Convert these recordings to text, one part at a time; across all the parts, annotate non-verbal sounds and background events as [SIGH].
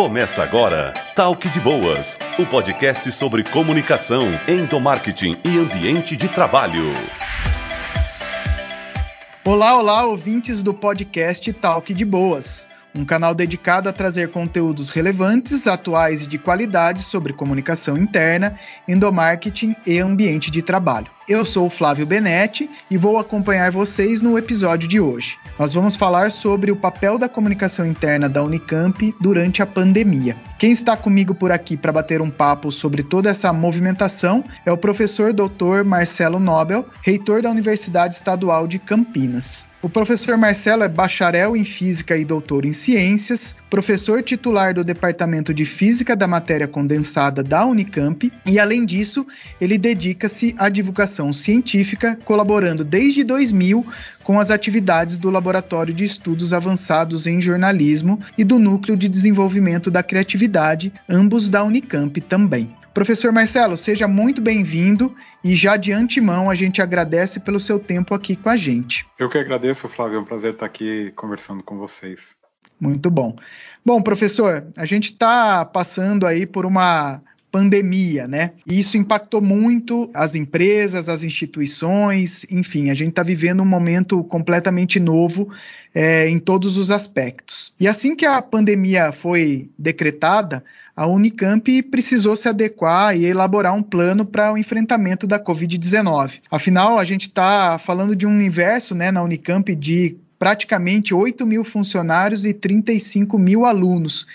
Começa agora Talk de Boas, o podcast sobre comunicação, endomarketing e ambiente de trabalho. Olá, olá, ouvintes do podcast Talk de Boas um canal dedicado a trazer conteúdos relevantes, atuais e de qualidade sobre comunicação interna, endomarketing e ambiente de trabalho. Eu sou o Flávio Benetti e vou acompanhar vocês no episódio de hoje. Nós vamos falar sobre o papel da comunicação interna da Unicamp durante a pandemia. Quem está comigo por aqui para bater um papo sobre toda essa movimentação é o professor Dr. Marcelo Nobel, reitor da Universidade Estadual de Campinas. O professor Marcelo é bacharel em Física e doutor em Ciências, professor titular do Departamento de Física da Matéria Condensada da Unicamp e, além disso, ele dedica-se à divulgação científica, colaborando desde 2000 com as atividades do Laboratório de Estudos Avançados em Jornalismo e do Núcleo de Desenvolvimento da Criatividade, ambos da Unicamp também. Professor Marcelo, seja muito bem-vindo e já de antemão a gente agradece pelo seu tempo aqui com a gente. Eu que agradeço, Flávio, é um prazer estar aqui conversando com vocês. Muito bom. Bom, professor, a gente está passando aí por uma pandemia, né? E isso impactou muito as empresas, as instituições, enfim, a gente está vivendo um momento completamente novo é, em todos os aspectos. E assim que a pandemia foi decretada, a Unicamp precisou se adequar e elaborar um plano para o enfrentamento da Covid-19. Afinal, a gente está falando de um universo né, na Unicamp de praticamente 8 mil funcionários e 35 mil alunos.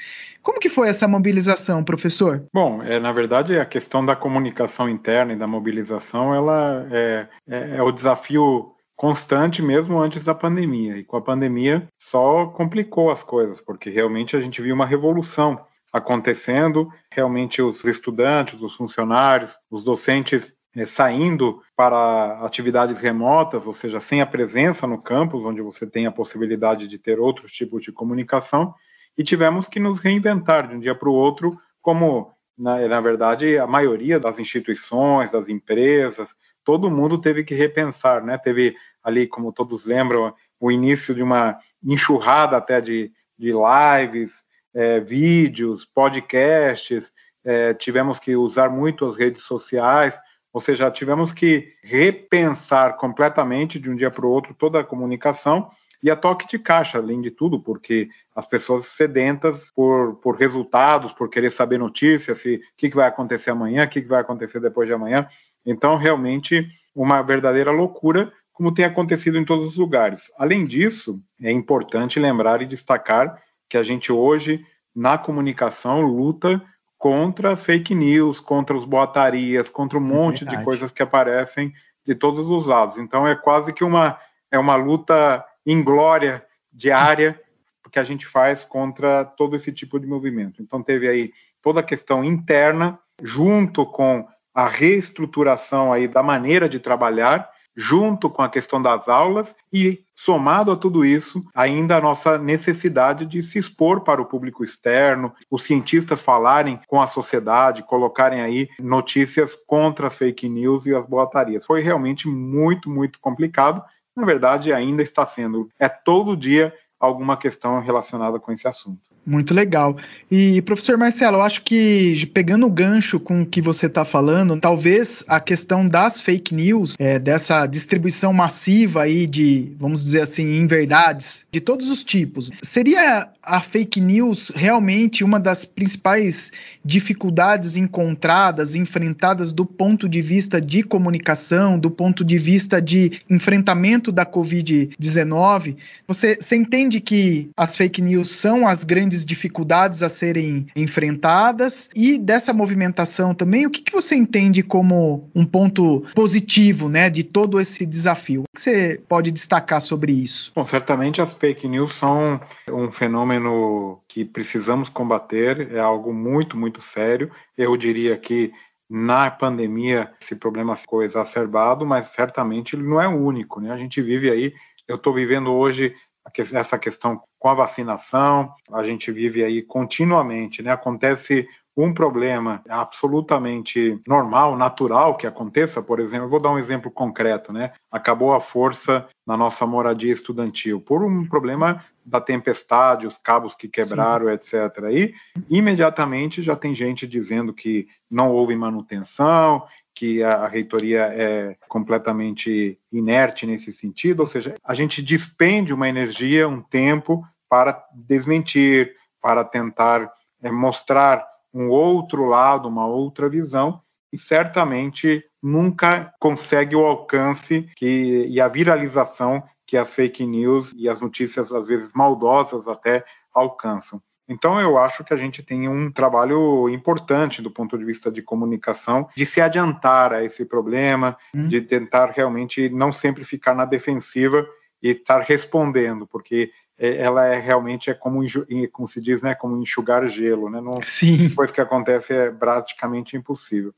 Como que foi essa mobilização, professor? Bom, é, na verdade, a questão da comunicação interna e da mobilização, ela é, é, é o desafio constante mesmo antes da pandemia. E com a pandemia só complicou as coisas, porque realmente a gente viu uma revolução acontecendo, realmente os estudantes, os funcionários, os docentes é, saindo para atividades remotas, ou seja, sem a presença no campus, onde você tem a possibilidade de ter outros tipos de comunicação, e tivemos que nos reinventar de um dia para o outro, como, na, na verdade, a maioria das instituições, das empresas, todo mundo teve que repensar, né? Teve ali, como todos lembram, o início de uma enxurrada até de, de lives, é, vídeos, podcasts, é, tivemos que usar muito as redes sociais, ou seja, tivemos que repensar completamente de um dia para o outro toda a comunicação e a toque de caixa, além de tudo, porque as pessoas sedentas por, por resultados, por querer saber notícias, se o que, que vai acontecer amanhã, o que, que vai acontecer depois de amanhã. Então, realmente, uma verdadeira loucura, como tem acontecido em todos os lugares. Além disso, é importante lembrar e destacar que a gente hoje, na comunicação, luta contra as fake news, contra os boatarias, contra um é monte de coisas que aparecem de todos os lados. Então é quase que uma é uma luta inglória diária que a gente faz contra todo esse tipo de movimento. Então teve aí toda a questão interna junto com a reestruturação aí da maneira de trabalhar junto com a questão das aulas e, somado a tudo isso, ainda a nossa necessidade de se expor para o público externo, os cientistas falarem com a sociedade, colocarem aí notícias contra as fake news e as boatarias. Foi realmente muito, muito complicado. Na verdade, ainda está sendo. É todo dia alguma questão relacionada com esse assunto. Muito legal. E, professor Marcelo, eu acho que, pegando o gancho com o que você está falando, talvez a questão das fake news, é, dessa distribuição massiva aí de, vamos dizer assim, inverdades, de todos os tipos, seria a fake news realmente uma das principais dificuldades encontradas, enfrentadas do ponto de vista de comunicação, do ponto de vista de enfrentamento da Covid-19? Você, você entende que as fake news são as grandes dificuldades a serem enfrentadas? E dessa movimentação também, o que, que você entende como um ponto positivo né, de todo esse desafio? O que você pode destacar sobre isso? Bom, certamente as fake news são um fenômeno que precisamos combater, é algo muito, muito sério. Eu diria que na pandemia esse problema ficou exacerbado, mas certamente ele não é o único. Né? A gente vive aí, eu estou vivendo hoje essa questão com a vacinação, a gente vive aí continuamente, né? Acontece um problema absolutamente normal, natural que aconteça, por exemplo, eu vou dar um exemplo concreto, né? Acabou a força na nossa moradia estudantil por um problema da tempestade, os cabos que quebraram, Sim. etc. E imediatamente já tem gente dizendo que não houve manutenção, que a, reitoria é completamente inerte nesse sentido, ou seja, a gente despende uma energia, um tempo para desmentir, para tentar é, mostrar um outro lado, uma outra visão, e certamente nunca consegue o alcance que, e a viralização que as fake news e as notícias, às vezes maldosas, até alcançam. Então, eu acho que a gente tem um trabalho importante do ponto de vista de comunicação, de se adiantar a esse problema, hum. de tentar realmente não sempre ficar na defensiva e estar respondendo, porque ela é realmente é como, como se diz, né, como enxugar gelo, né? Não, Sim. Depois que acontece é praticamente impossível.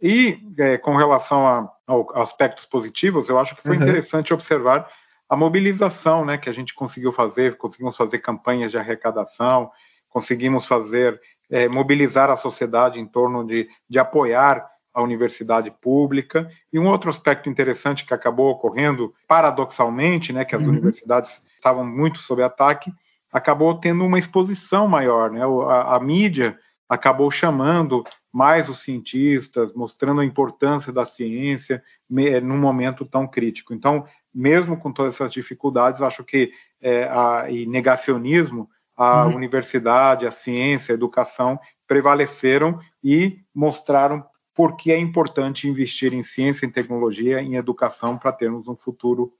E é, com relação a, a, aspectos positivos, eu acho que foi uhum. interessante observar a mobilização, né, que a gente conseguiu fazer, conseguimos fazer campanhas de arrecadação, conseguimos fazer é, mobilizar a sociedade em torno de, de apoiar a universidade pública. E um outro aspecto interessante que acabou ocorrendo, paradoxalmente, né, que as uhum. universidades estavam muito sob ataque, acabou tendo uma exposição maior. Né? A, a, mídia acabou chamando mais os cientistas, mostrando a importância da ciência me, num momento tão crítico. Então, mesmo com todas essas dificuldades, acho que é, a, e negacionismo, a uhum. universidade, a ciência, a educação prevaleceram e mostraram por que é importante investir em ciência, em tecnologia, em educação para termos um futuro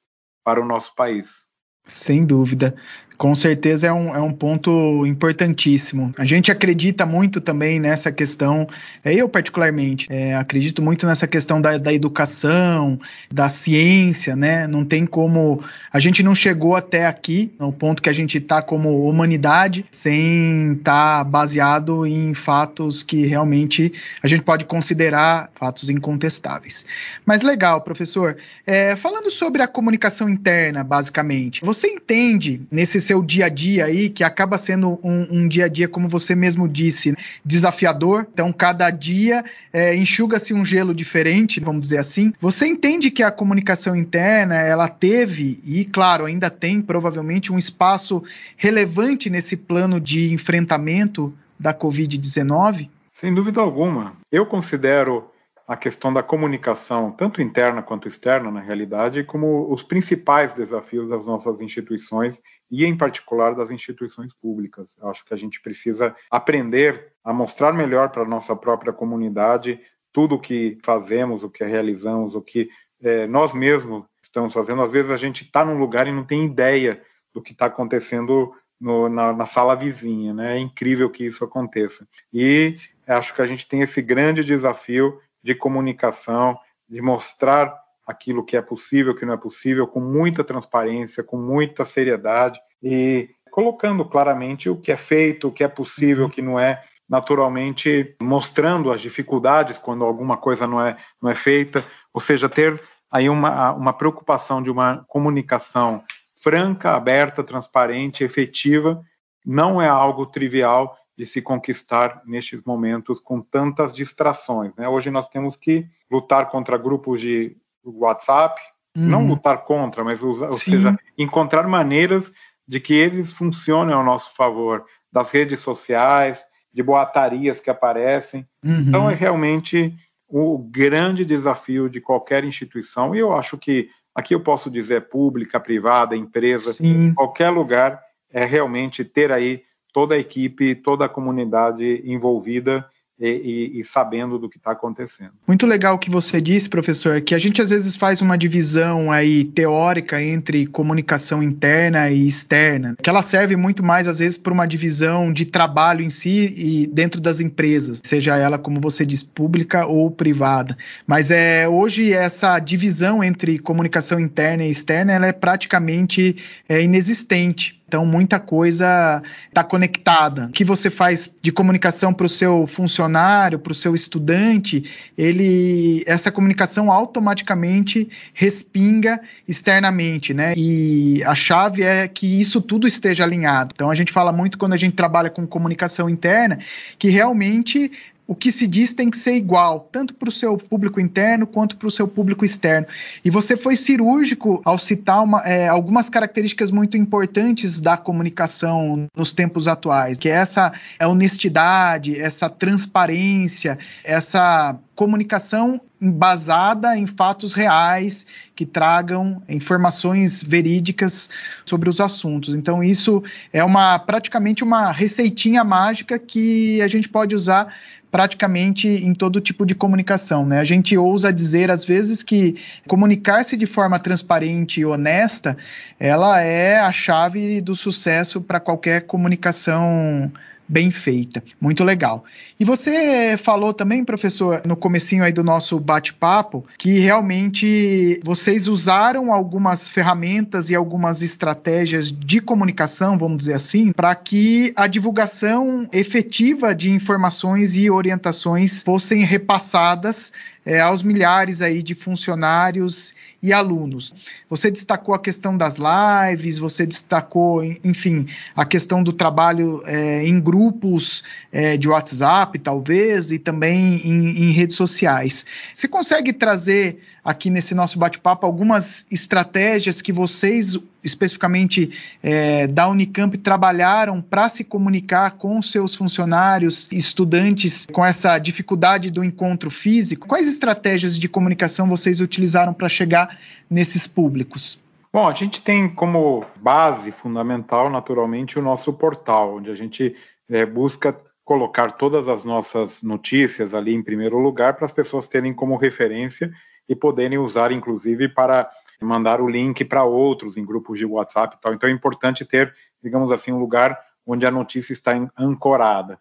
para o nosso país. Sem dúvida. Com certeza é um, é um ponto importantíssimo. A gente acredita muito também nessa questão, é, eu particularmente, é, acredito muito nessa questão da, da educação, da ciência, né? Não tem como. A gente não chegou até aqui, no ponto que a gente está como humanidade, sem estar tá baseado em fatos que realmente a gente pode considerar fatos incontestáveis. Mas legal, professor. É, falando sobre a comunicação interna, basicamente, você entende nesse seu dia a dia aí, que acaba sendo um, um dia a dia, como você mesmo disse, desafiador. Então, cada dia é, enxuga-se um gelo diferente, vamos dizer assim. Você entende que a comunicação interna, ela teve, e claro, ainda tem provavelmente um espaço relevante nesse plano de enfrentamento da Covid-19? Sem dúvida alguma. Eu considero a questão da comunicação, tanto interna quanto externa, na realidade, como os principais desafios das nossas instituições e, em particular, das instituições públicas. Eu acho que a gente precisa aprender a mostrar melhor para a nossa própria comunidade tudo o que fazemos, o que realizamos, o que é, nós mesmos estamos fazendo. Às vezes a gente está num lugar e não tem ideia do que está acontecendo no, na, na, sala vizinha, né? É incrível que isso aconteça. E acho que a gente tem esse grande desafio de comunicação, de mostrar aquilo que é possível, que não é possível, com muita transparência, com muita seriedade e colocando claramente o que é feito, o que é possível, o que não é, naturalmente mostrando as dificuldades quando alguma coisa não é, não é feita, ou seja, ter aí uma, uma preocupação de uma comunicação franca, aberta, transparente, efetiva, não é algo trivial de se conquistar nestes momentos com tantas distrações. Né? Hoje nós temos que lutar contra grupos de WhatsApp, uhum. não lutar contra, mas usar, ou seja, encontrar maneiras de que eles funcionem ao nosso favor, das redes sociais, de boatarias que aparecem. Uhum. Então é realmente o grande desafio de qualquer instituição, e eu acho que aqui eu posso dizer pública, privada, empresa, Sim. qualquer lugar, é realmente ter aí toda a equipe, toda a comunidade envolvida e, e, e, sabendo do que está acontecendo. Muito legal o que você disse, professor, que a gente às vezes faz uma divisão aí teórica entre comunicação interna e externa, que ela serve muito mais às vezes para uma divisão de trabalho em si e dentro das empresas, seja ela como você diz pública ou privada. Mas é hoje essa divisão entre comunicação interna e externa ela é praticamente é, inexistente Então, muita coisa está conectada. O que você faz de comunicação para o seu funcionário, para o seu estudante, ele, essa comunicação automaticamente respinga externamente, né? E a chave é que isso tudo esteja alinhado. Então, a gente fala muito quando a gente trabalha com comunicação interna, que realmente o que se diz tem que ser igual, tanto para o seu público interno quanto para o seu público externo. E você foi cirúrgico ao citar uma, é, algumas características muito importantes da comunicação nos tempos atuais, que é essa honestidade, essa transparência, essa comunicação embasada em fatos reais que tragam informações verídicas sobre os assuntos. Então isso é uma praticamente uma receitinha mágica que a gente pode usar praticamente em todo tipo de comunicação. Né? A gente ousa dizer, às vezes, que comunicar-se de forma transparente e honesta, ela é a chave do sucesso para qualquer comunicação bem feita. Muito legal. E você falou também, professor, no comecinho aí do nosso bate-papo, que realmente vocês usaram algumas ferramentas e algumas estratégias de comunicação, vamos dizer assim, para que a divulgação efetiva de informações e orientações fossem repassadas é, aos milhares aí de funcionários e alunos. Você destacou a questão das lives, você destacou, enfim, a questão do trabalho é, em grupos é, de WhatsApp, talvez, e também em, em redes sociais. Você consegue trazer aqui nesse nosso bate-papo algumas estratégias que vocês, especificamente é, da Unicamp, trabalharam para se comunicar com seus funcionários, estudantes, com essa dificuldade do encontro físico. Quais estratégias de comunicação vocês utilizaram para chegar nesses públicos? Bom, a gente tem como base fundamental, naturalmente, o nosso portal, onde a gente é, busca colocar todas as nossas notícias ali em primeiro lugar para as pessoas terem como referência e poderem usar, inclusive, para mandar o link para outros em grupos de WhatsApp e tal. Então é importante ter, digamos assim, um lugar onde a notícia está ancorada.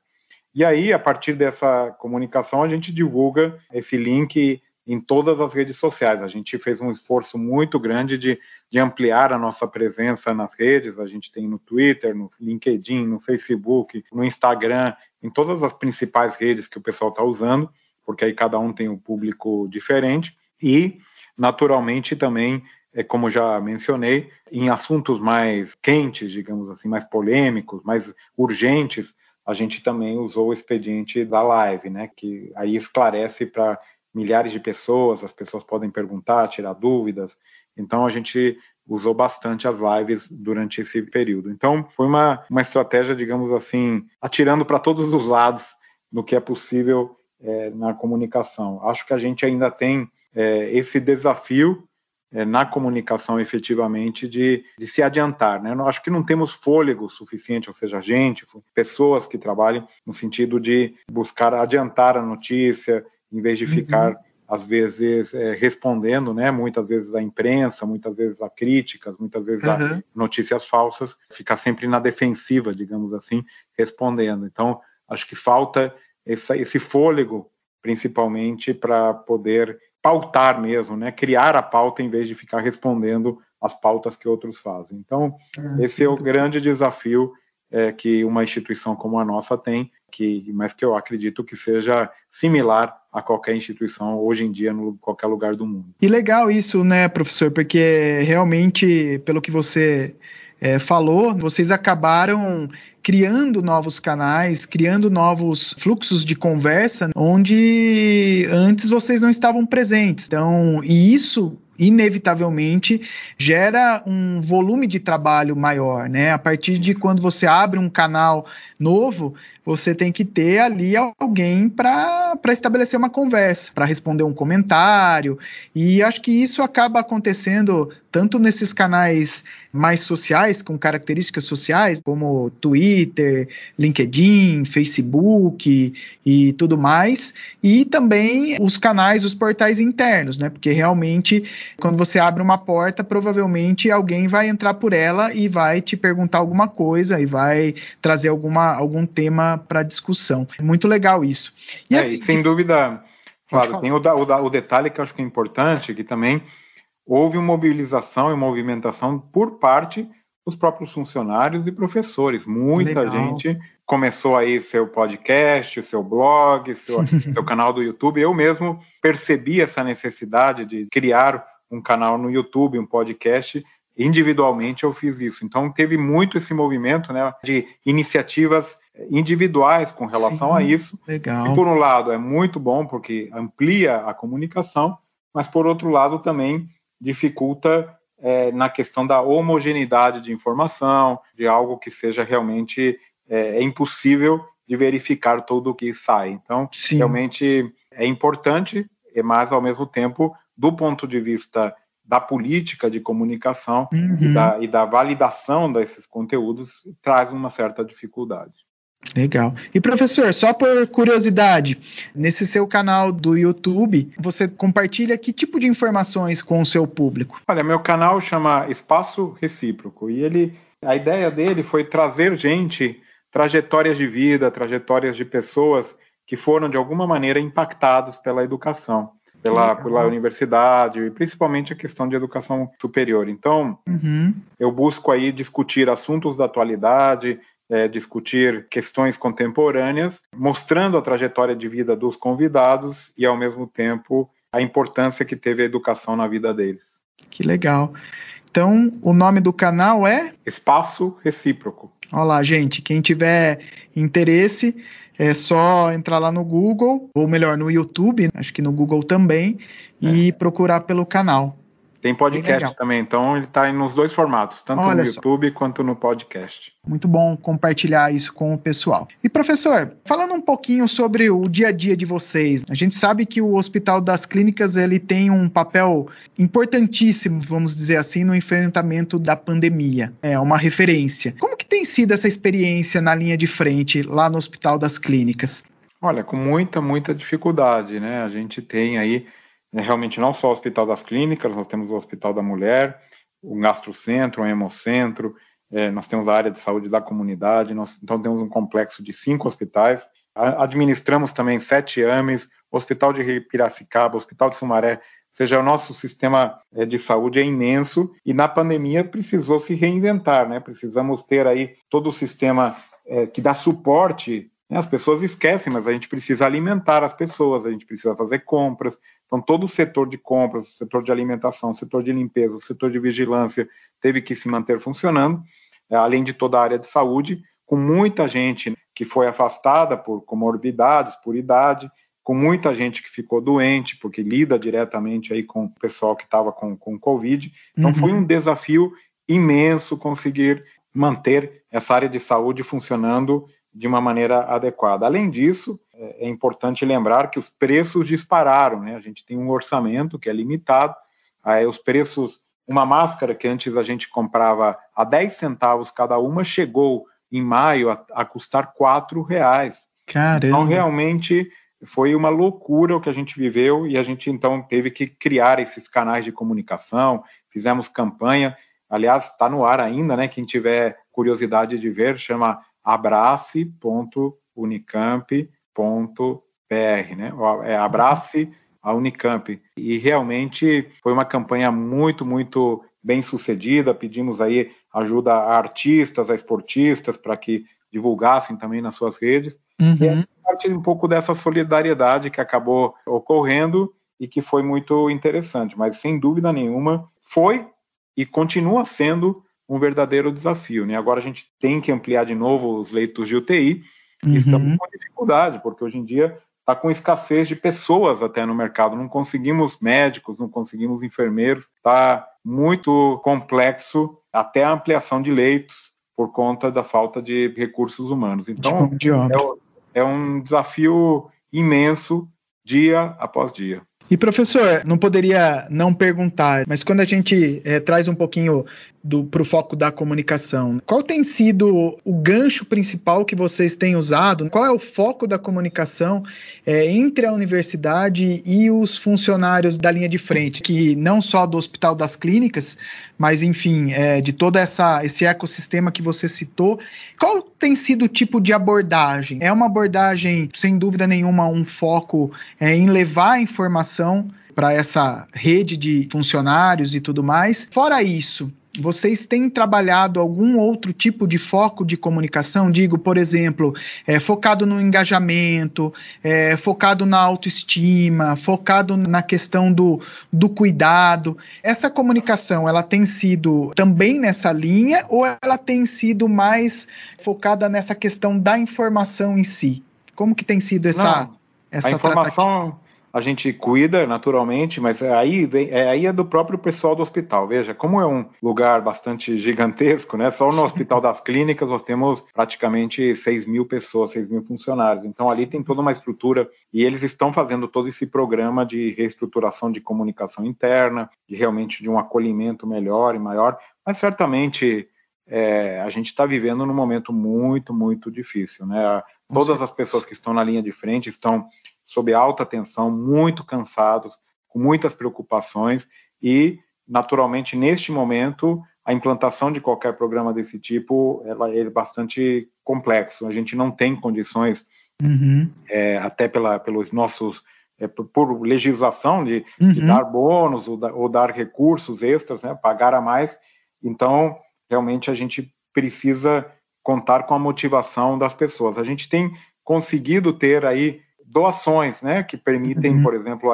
E aí, a partir dessa comunicação, a gente divulga esse link em todas as redes sociais. A gente fez um esforço muito grande de, de, ampliar a nossa presença nas redes. A gente tem no Twitter, no LinkedIn, no Facebook, no Instagram, em todas as principais redes que o pessoal está usando, porque aí cada um tem um público diferente e, naturalmente, também, é, como já mencionei, em assuntos mais quentes, digamos assim, mais polêmicos, mais urgentes, a gente também usou o expediente da live, né, que aí esclarece para milhares de pessoas, as pessoas podem perguntar, tirar dúvidas. Então, a gente usou bastante as lives durante esse período. Então, foi uma, uma estratégia, digamos assim, atirando para todos os lados no que é possível é, na comunicação. Acho que a gente ainda tem é, esse desafio é, na comunicação efetivamente de, de se adiantar. Né? Eu acho que não temos fôlego suficiente, ou seja, gente, pessoas que trabalhem no sentido de buscar adiantar a notícia, em vez de uhum. ficar, às vezes, é, respondendo, né? muitas vezes a imprensa, muitas vezes a críticas, muitas vezes uhum. a notícias falsas, ficar sempre na defensiva, digamos assim, respondendo. Então, acho que falta essa, esse fôlego, principalmente, para poder pautar mesmo, né? Criar a pauta em vez de ficar respondendo as pautas que outros fazem. Então, ah, esse é o grande desafio é, que uma instituição como a nossa tem, que, mas que eu acredito que seja similar a qualquer instituição hoje em dia, em qualquer lugar do mundo. E legal isso, né, professor? Porque realmente, pelo que você é, falou, vocês acabaram criando novos canais, criando novos fluxos de conversa onde antes vocês não estavam presentes. Então, e isso inevitavelmente gera um volume de trabalho maior, né? A partir de quando você abre um canal novo, você tem que ter ali alguém para estabelecer uma conversa, para responder um comentário. E acho que isso acaba acontecendo tanto nesses canais mais sociais, com características sociais, como Twitter, LinkedIn, Facebook e tudo mais, e também os canais, os portais internos, né? Porque realmente, quando você abre uma porta, provavelmente alguém vai entrar por ela e vai te perguntar alguma coisa e vai trazer alguma, algum tema para discussão. Muito legal isso. E, é, assim, e sem dúvida, claro, tem o, o, o detalhe que eu acho que é importante, que também houve uma mobilização e movimentação por parte os próprios funcionários e professores. Muita Legal. gente começou aí seu podcast, seu blog, seu, [LAUGHS] seu canal do YouTube. Eu mesmo percebi essa necessidade de criar um canal no YouTube, um podcast. Individualmente eu fiz isso. Então teve muito esse movimento né, de iniciativas individuais com relação Sim, a isso. Legal. E por um lado é muito bom porque amplia a comunicação, mas por outro lado também dificulta é, na questão da homogeneidade de informação, de algo que seja realmente é, é impossível de verificar tudo o que sai. Então, Sim. realmente é importante, mas ao mesmo tempo, do ponto de vista da política de comunicação uhum. e, da, e da validação desses conteúdos, traz uma certa dificuldade. Legal. E professor, só por curiosidade, nesse seu canal do YouTube, você compartilha que tipo de informações com o seu público? Olha, meu canal chama Espaço Recíproco e ele, a ideia dele foi trazer gente, trajetórias de vida, trajetórias de pessoas que foram de alguma maneira impactados pela educação, pela, pela universidade e principalmente a questão de educação superior. Então, uhum. eu busco aí discutir assuntos da atualidade, é, discutir questões contemporâneas, mostrando a trajetória de vida dos convidados e, ao mesmo tempo, a importância que teve a educação na vida deles. Que legal. Então, o nome do canal é? Espaço Recíproco. Olá, gente. Quem tiver interesse, é só entrar lá no Google, ou melhor, no YouTube, acho que no Google também, é. e procurar pelo canal. Tem podcast também, então ele está nos dois formatos, tanto Olha no YouTube só. quanto no podcast. Muito bom compartilhar isso com o pessoal. E professor, falando um pouquinho sobre o dia a dia de vocês, a gente sabe que o Hospital das Clínicas ele tem um papel importantíssimo, vamos dizer assim, no enfrentamento da pandemia. É uma referência. Como que tem sido essa experiência na linha de frente lá no Hospital das Clínicas? Olha, com muita, muita dificuldade, né? A gente tem aí realmente não só o Hospital das Clínicas, nós temos o Hospital da Mulher, o Gastrocentro, o Hemocentro, é, nós temos a área de saúde da comunidade, nós, então temos um complexo de cinco hospitais, administramos também sete AMES, Hospital de Piracicaba, Hospital de Sumaré, ou seja, o nosso sistema é, de saúde é imenso e na pandemia precisou se reinventar, né? Precisamos ter aí todo o sistema é, que dá suporte né? As pessoas esquecem, mas a gente precisa alimentar as pessoas, a gente precisa fazer compras. Então, todo o setor de compras, o setor de alimentação, o setor de limpeza, o setor de vigilância teve que se manter funcionando, é, além de toda a área de saúde, com muita gente que foi afastada por comorbidades, por idade, com muita gente que ficou doente, porque lida diretamente aí com o pessoal que estava com, com Covid. Então, uhum. foi um desafio imenso conseguir manter essa área de saúde funcionando de uma maneira adequada. Além disso, é, é importante lembrar que os preços dispararam, né? A gente tem um orçamento que é limitado, aí os preços, uma máscara que antes a gente comprava a 10 centavos cada uma, chegou em maio a, a custar 4 reais. Caramba. Então, realmente, foi uma loucura o que a gente viveu e a gente, então, teve que criar esses canais de comunicação, fizemos campanha, aliás, está no ar ainda, né? Quem tiver curiosidade de ver, chama abrace.unicamp.br, né? É abrace a Unicamp. E realmente foi uma campanha muito, muito bem sucedida. Pedimos aí ajuda a artistas, a esportistas, para que divulgassem também nas suas redes. Uhum. E é parte um pouco dessa solidariedade que acabou ocorrendo e que foi muito interessante. Mas, sem dúvida nenhuma, foi e continua sendo um verdadeiro desafio. Né? Agora a gente tem que ampliar de novo os leitos de UTI uhum. e estamos com dificuldade, porque hoje em dia está com escassez de pessoas até no mercado. Não conseguimos médicos, não conseguimos enfermeiros, está muito complexo até a ampliação de leitos por conta da falta de recursos humanos. Então, é, é um desafio imenso dia após dia. E professor, não poderia não perguntar, mas quando a gente é, traz um pouquinho para o foco da comunicação. Qual tem sido o gancho principal que vocês têm usado? Qual é o foco da comunicação é, entre a universidade e os funcionários da linha de frente, que não só do Hospital das Clínicas, mas enfim, é, de todo essa, esse ecossistema que você citou. Qual tem sido o tipo de abordagem? É uma abordagem, sem dúvida nenhuma, um foco é, em levar a informação para essa rede de funcionários e tudo mais. Fora isso, vocês têm trabalhado algum outro tipo de foco de comunicação? Digo, por exemplo, é, focado no engajamento, é, focado na autoestima, focado na questão do, do cuidado. Essa comunicação, ela tem sido também nessa linha ou ela tem sido mais focada nessa questão da informação em si? Como que tem sido essa, Não, essa a informação tratativa? A gente cuida naturalmente, mas aí, vem, é, aí é do próprio pessoal do hospital. Veja, como é um lugar bastante gigantesco, né? Só no Hospital das [LAUGHS] Clínicas nós temos praticamente 6 mil pessoas, 6 mil funcionários. Então ali tem toda uma estrutura e eles estão fazendo todo esse programa de reestruturação de comunicação interna, de realmente de um acolhimento melhor e maior. Mas certamente é, a gente está vivendo num momento muito, muito difícil, né? Todas as pessoas que estão na linha de frente estão sob alta tensão, muito cansados, com muitas preocupações e, naturalmente, neste momento, a implantação de qualquer programa desse tipo ela é bastante complexo. A gente não tem condições, uhum. é, até pela, pelos nossos é, por legislação de, uhum. de dar bônus ou, da, ou, dar recursos extras, né, pagar a mais. Então, realmente a gente precisa contar com a motivação das pessoas. A gente tem conseguido ter aí doações, né, que permitem, uhum. por exemplo,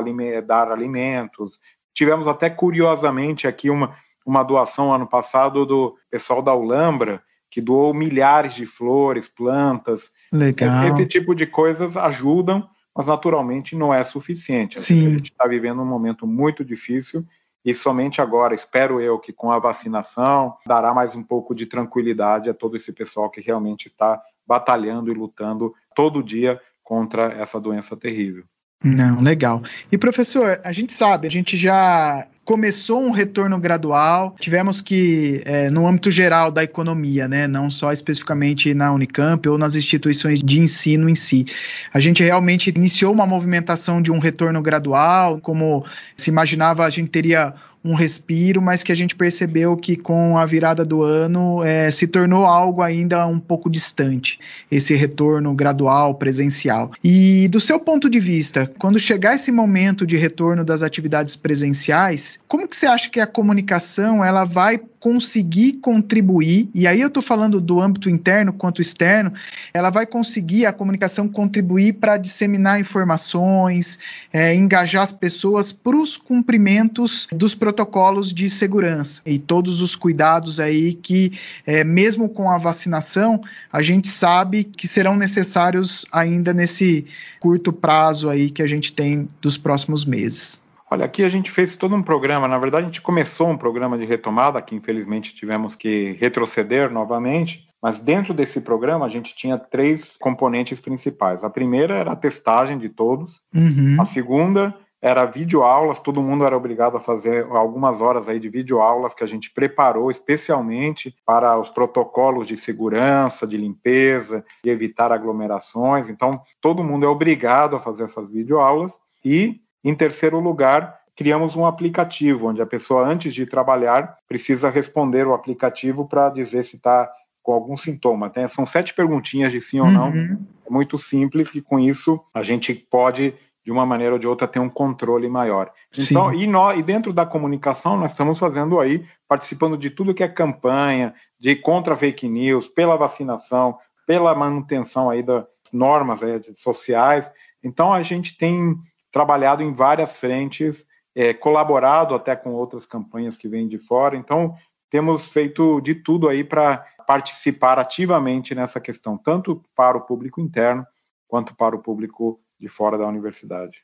dar alimentos. Tivemos até curiosamente aqui uma, uma doação ano passado do pessoal da Ulambra, que doou milhares de flores, plantas. Legal. Esse tipo de coisas ajudam, mas naturalmente não é suficiente. Sim. A gente está vivendo um momento muito difícil e somente agora, espero eu, que com a vacinação dará mais um pouco de tranquilidade a todo esse pessoal que realmente está batalhando e lutando todo dia contra essa doença terrível. Não, legal. E professor, a gente sabe, a gente já começou um retorno gradual, tivemos que, é, no âmbito geral da economia, né, não só especificamente na Unicamp ou nas instituições de ensino em si, a gente realmente iniciou uma movimentação de um retorno gradual, como se imaginava, a gente teria um respiro, mas que a gente percebeu que com a virada do ano é, se tornou algo ainda um pouco distante, esse retorno gradual, presencial. E do seu ponto de vista, quando chegar esse momento de retorno das atividades presenciais, como que você acha que a comunicação ela vai conseguir contribuir, e aí eu estou falando do âmbito interno quanto externo, ela vai conseguir, a comunicação, contribuir para disseminar informações, é, engajar as pessoas para os cumprimentos dos protocolos de segurança e todos os cuidados aí que, é, mesmo com a vacinação, a gente sabe que serão necessários ainda nesse curto prazo aí que a gente tem dos próximos meses. Olha, aqui a gente fez todo um programa, na verdade a gente começou um programa de retomada, que infelizmente tivemos que retroceder novamente, mas dentro desse programa a gente tinha três componentes principais. A primeira era a testagem de todos, uhum. a segunda era videoaulas, todo mundo era obrigado a fazer algumas horas aí de videoaulas que a gente preparou especialmente para os protocolos de segurança, de limpeza, de evitar aglomerações. Então, todo mundo é obrigado a fazer essas videoaulas e em terceiro lugar, criamos um aplicativo onde a pessoa, antes de trabalhar, precisa responder o aplicativo para dizer se está com algum sintoma. Tem, são sete perguntinhas de sim ou não. Uhum. É muito simples e com isso a gente pode de uma maneira ou de outra ter um controle maior. Então, e, nós, e dentro da comunicação nós estamos fazendo aí, participando de tudo que é campanha de contra fake news, pela vacinação, pela manutenção aí das normas aí, sociais. Então a gente tem trabalhado em várias frentes, é, colaborado até com outras campanhas que vêm de fora. Então, temos feito de tudo aí para participar ativamente nessa questão, tanto para o público interno quanto para o público de fora da universidade.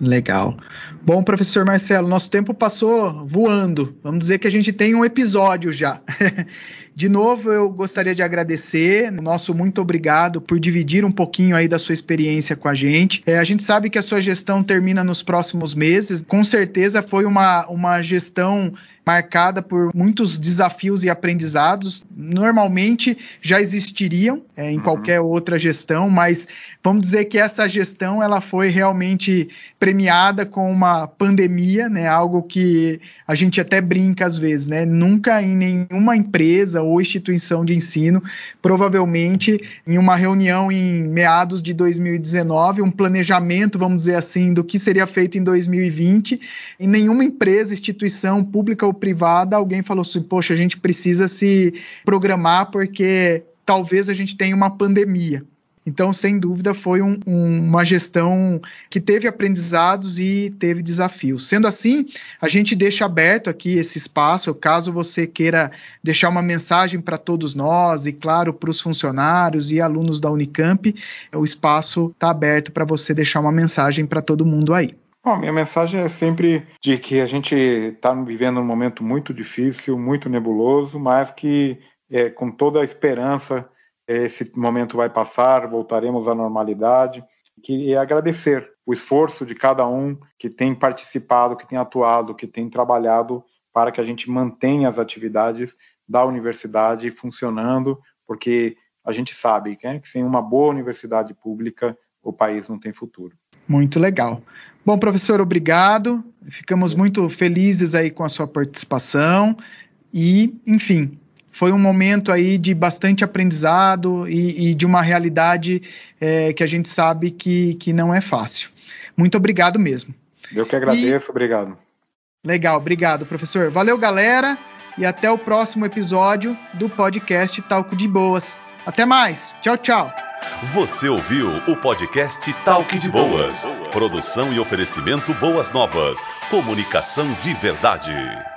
Legal. Bom, professor Marcelo, nosso tempo passou voando. Vamos dizer que a gente tem um episódio já. [LAUGHS] De novo, eu gostaria de agradecer. Nosso muito obrigado por dividir um pouquinho aí da sua experiência com a gente. É, a gente sabe que a sua gestão termina nos próximos meses. Com certeza foi uma, uma gestão marcada por muitos desafios e aprendizados. Normalmente já existiriam é, em uhum. qualquer outra gestão, mas vamos dizer que essa gestão ela foi realmente premiada com uma pandemia, né? Algo que a gente até brinca às vezes, né? Nunca em nenhuma empresa ou instituição de ensino, provavelmente em uma reunião em meados de 2019, um planejamento, vamos dizer assim, do que seria feito em 2020, em nenhuma empresa, instituição pública ou privada, alguém falou assim: poxa, a gente precisa se programar porque talvez a gente tenha uma pandemia. Então, sem dúvida, foi um, um, uma gestão que teve aprendizados e teve desafios. Sendo assim, a gente deixa aberto aqui esse espaço, caso você queira deixar uma mensagem para todos nós e, claro, para os funcionários e alunos da Unicamp, o espaço está aberto para você deixar uma mensagem para todo mundo aí. Bom, minha mensagem é sempre de que a gente está vivendo um momento muito difícil, muito nebuloso, mas que é, com toda a esperança esse momento vai passar, voltaremos à normalidade. E agradecer o esforço de cada um que tem participado, que tem atuado, que tem trabalhado para que a gente mantenha as atividades da universidade funcionando, porque a gente sabe né, que sem uma boa universidade pública o país não tem futuro. Muito legal. Bom, professor, obrigado. Ficamos muito felizes aí com a sua participação e, enfim, foi um momento aí de bastante aprendizado e, e de uma realidade é, que a gente sabe que, que não é fácil. Muito obrigado mesmo. Eu que agradeço, e... obrigado. Legal, obrigado, professor. Valeu, galera, e até o próximo episódio do podcast Talco de Boas. Até mais. Tchau, tchau. Você ouviu o podcast Talk de Boas. Produção e oferecimento Boas Novas. Comunicação de verdade.